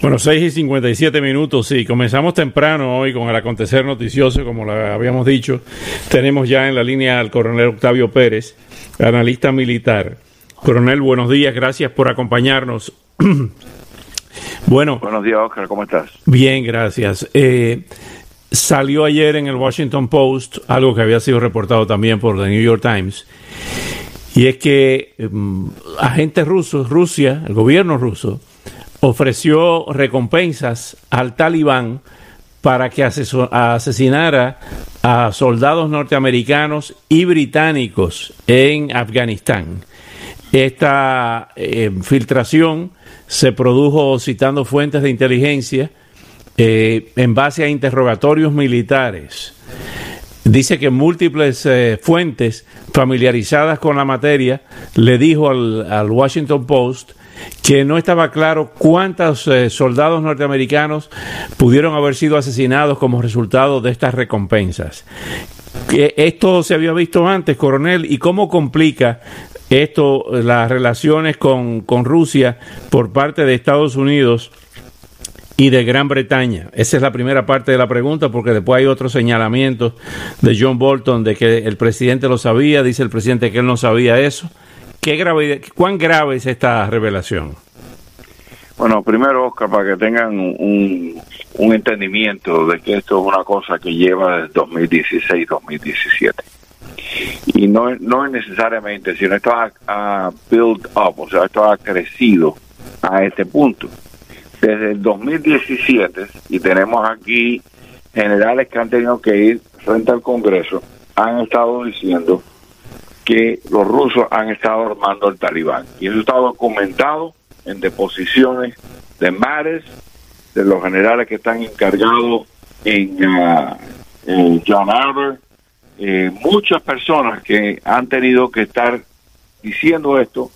Bueno, 6 y 57 minutos, sí. Comenzamos temprano hoy con el acontecer noticioso, como lo habíamos dicho. Tenemos ya en la línea al coronel Octavio Pérez, analista militar. Coronel, buenos días, gracias por acompañarnos. bueno. Buenos días, Oscar, ¿cómo estás? Bien, gracias. Eh, salió ayer en el Washington Post algo que había sido reportado también por The New York Times. Y es que um, agentes rusos, Rusia, el gobierno ruso, ofreció recompensas al talibán para que asesinara a soldados norteamericanos y británicos en Afganistán. Esta eh, filtración se produjo citando fuentes de inteligencia eh, en base a interrogatorios militares. Dice que múltiples eh, fuentes familiarizadas con la materia le dijo al Washington Post que no estaba claro cuántos eh, soldados norteamericanos pudieron haber sido asesinados como resultado de estas recompensas. Esto se había visto antes, coronel, y cómo complica esto las relaciones con, con Rusia por parte de Estados Unidos y de Gran Bretaña? Esa es la primera parte de la pregunta, porque después hay otros señalamientos de John Bolton de que el presidente lo sabía, dice el presidente que él no sabía eso. ¿Qué grave, ¿Cuán grave es esta revelación? Bueno, primero, Oscar, para que tengan un, entendimiento de que esto es una cosa que lleva desde 2016-2017. Y no, no es necesariamente, sino esto ha, build up, o sea, esto ha crecido a este punto. Desde el 2017, y tenemos aquí generales que han tenido que ir frente al Congreso, han estado diciendo que los rusos han estado armando al talibán. Y eso está documentado en deposiciones de mares, de los generales que están encargados en, uh, John Arbor, eh, muchas personas que han tenido que estar diciendo esto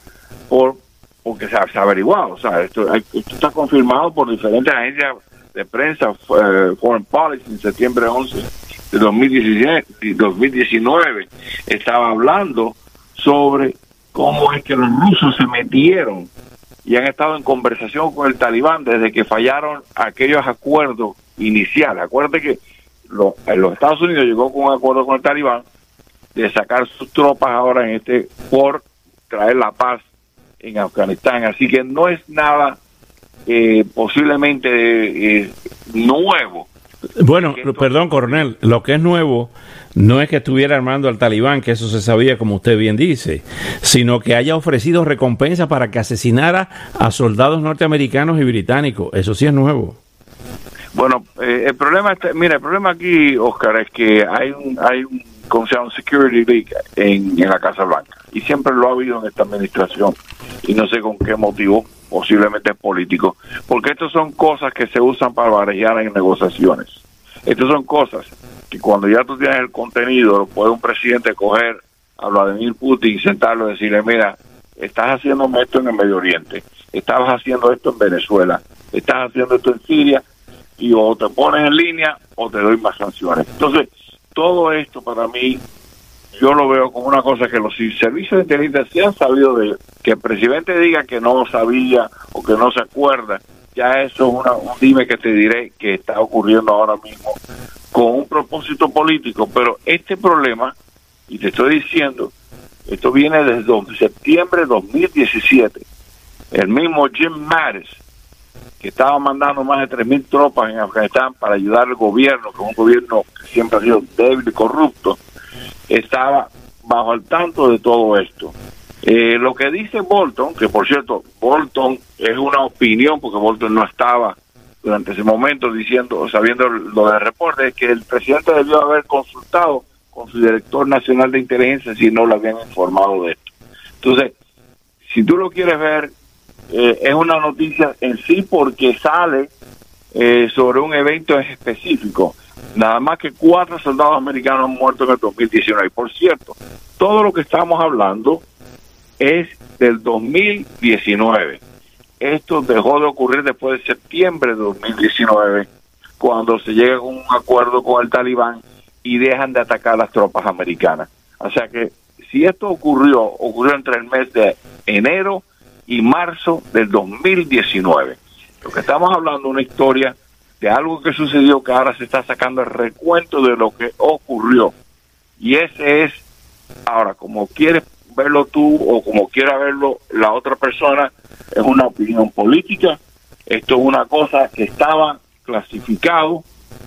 por porque se ha, averiguado, o sea, esto, esto, está confirmado por diferentes agencias de prensa, eh, Foreign Policy en septiembre 11 de 2017, 2019 estaba hablando sobre cómo es que los rusos se metieron y han estado en conversación con el talibán desde que fallaron aquellos acuerdos iniciales. Acuérdate que los, los Estados Unidos llegó con un acuerdo con el talibán de sacar sus tropas ahora en este por traer la paz en Afganistán. Así que no es nada eh, posiblemente eh, nuevo bueno, perdón, coronel, lo que es nuevo no es que estuviera armando al talibán, que eso se sabía como usted bien dice, sino que haya ofrecido recompensa para que asesinara a soldados norteamericanos y británicos. Eso sí es nuevo. Bueno, eh, el problema, está, mira, el problema aquí, Oscar, es que hay un, hay un, como se llama, security leak en, en la Casa Blanca y siempre lo ha habido en esta administración y no sé con qué motivo posiblemente político, porque estas son cosas que se usan para barajar en negociaciones. Estas son cosas que cuando ya tú tienes el contenido, puede un presidente coger a Vladimir Putin y sentarlo y decirle, mira, estás haciendo esto en el Medio Oriente, estabas haciendo esto en Venezuela, estás haciendo esto en Siria, y o te pones en línea o te doy más sanciones. Entonces, todo esto para mí yo lo veo como una cosa que los servicios de inteligencia han sabido de que el presidente diga que no sabía o que no se acuerda, ya eso es una, un dime que te diré que está ocurriendo ahora mismo con un propósito político, pero este problema, y te estoy diciendo, esto viene desde septiembre de 2017, el mismo Jim Mattis, que estaba mandando más de 3.000 tropas en Afganistán para ayudar al gobierno, que es un gobierno que siempre ha sido débil y corrupto, estaba bajo el tanto de todo esto. Eh, lo que dice Bolton, que por cierto, Bolton es una opinión, porque Bolton no estaba durante ese momento diciendo, sabiendo lo del reporte, es que el presidente debió haber consultado con su director nacional de inteligencia si no lo habían informado de esto. Entonces, si tú lo quieres ver, eh, es una noticia en sí porque sale eh, sobre un evento específico. Nada más que cuatro soldados americanos han muerto en el 2019. Y por cierto, todo lo que estamos hablando es del 2019. Esto dejó de ocurrir después de septiembre de 2019, cuando se llega a un acuerdo con el talibán y dejan de atacar las tropas americanas. O sea que si esto ocurrió, ocurrió entre el mes de enero y marzo del 2019. Lo que estamos hablando es una historia de algo que sucedió que ahora se está sacando el recuento de lo que ocurrió. Y ese es, ahora, como quieres verlo tú o como quiera verlo la otra persona, es una opinión política. Esto es una cosa que estaba clasificado,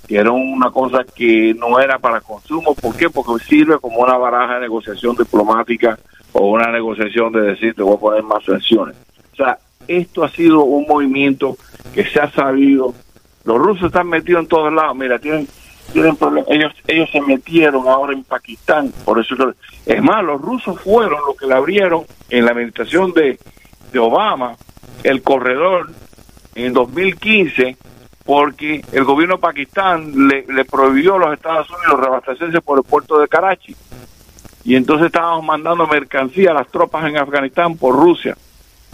que era una cosa que no era para consumo. ¿Por qué? Porque sirve como una baraja de negociación diplomática o una negociación de decir te voy a poner más sanciones. O sea, esto ha sido un movimiento que se ha sabido. Los rusos están metidos en todos lados. Mira, tienen tienen problemas. Ellos, ellos se metieron ahora en Pakistán. Por eso es más, los rusos fueron los que le abrieron en la administración de, de Obama el corredor en 2015 porque el gobierno de Pakistán le, le prohibió a los Estados Unidos reabastecerse por el puerto de Karachi. Y entonces estábamos mandando mercancía a las tropas en Afganistán por Rusia.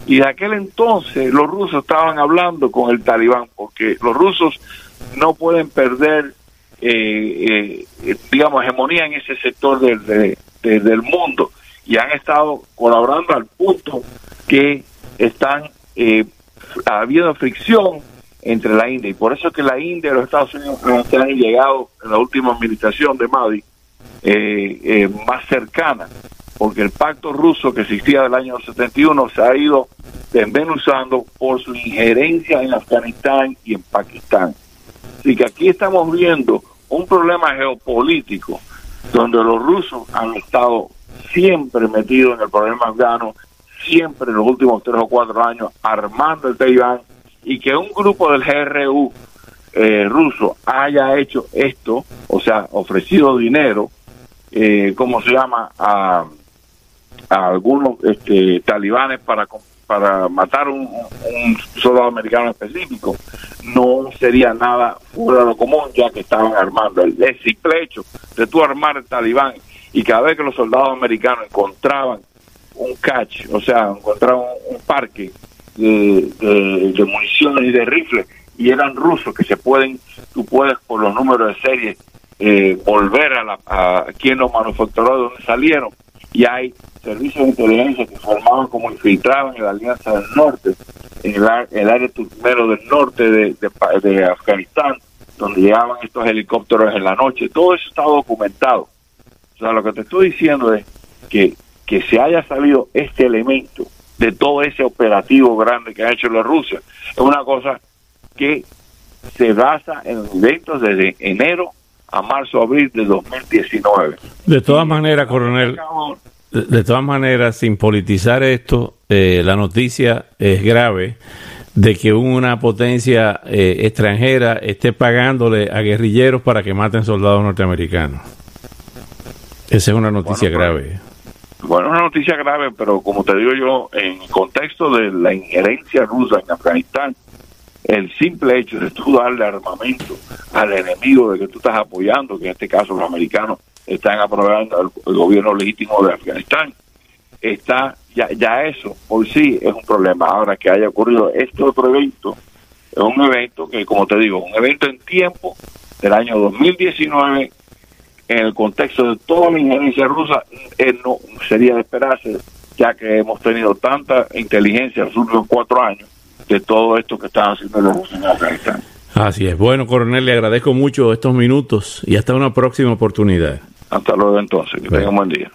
Y de aquel entonces los rusos estaban hablando con el talibán, porque los rusos no pueden perder, eh, eh, digamos, hegemonía en ese sector del, del mundo. Y han estado colaborando al punto que están eh, habiendo fricción entre la India. Y por eso es que la India y los Estados Unidos han llegado en la última administración de Modi eh, eh, más cercana, porque el pacto ruso que existía del año 71 se ha ido desmenuzando por su injerencia en Afganistán y en Pakistán. Así que aquí estamos viendo un problema geopolítico donde los rusos han estado siempre metidos en el problema afgano, siempre en los últimos tres o cuatro años armando el Talibán y que un grupo del GRU eh, ruso haya hecho esto, o sea, ofrecido dinero, eh, ¿cómo se llama?, a, a algunos este, talibanes para, para matar un, un soldado americano específico, no sería nada fuera de lo común, ya que estaban armando. El, simple hecho de tú armar el talibán y cada vez que los soldados americanos encontraban un catch, o sea, encontraban un, parque de, municiones y de rifles y eran rusos que se pueden, tú puedes por los números de serie eh, volver a, la, a quien los manufacturó de donde salieron y hay servicios de inteligencia que formaban como infiltraban en la Alianza del Norte, en el, el área turmero del norte de, de, de Afganistán, donde llegaban estos helicópteros en la noche, todo eso está documentado. O sea, lo que te estoy diciendo es que, que se haya salido este elemento de todo ese operativo grande que ha hecho la Rusia, es una cosa que se basa en eventos desde enero a marzo, abril de 2019. De todas maneras, coronel, de, todas maneras, sin politizar esto, eh, la noticia es grave de que una potencia eh, extranjera esté pagándole a guerrilleros para que maten soldados norteamericanos. Esa es una noticia bueno, grave. Bueno, una noticia grave, pero como te digo yo, en contexto de la injerencia rusa en Afganistán, el simple hecho de tú darle armamento al enemigo de que tú estás apoyando, que en este caso los americanos están apoyando el, el gobierno legítimo de Afganistán, está ya, ya eso por sí es un problema. Ahora que haya ocurrido este otro evento, es un evento que, como te digo, un evento en tiempo del año 2019 en el contexto de toda la injerencia rusa, eh, no sería de esperarse, ya que hemos tenido tanta inteligencia en los últimos cuatro años de todo esto que están haciendo los rusos en Afganistán. Así es. Bueno, coronel, le agradezco mucho estos minutos y hasta una próxima oportunidad. Hasta luego entonces. Que tenga un buen día.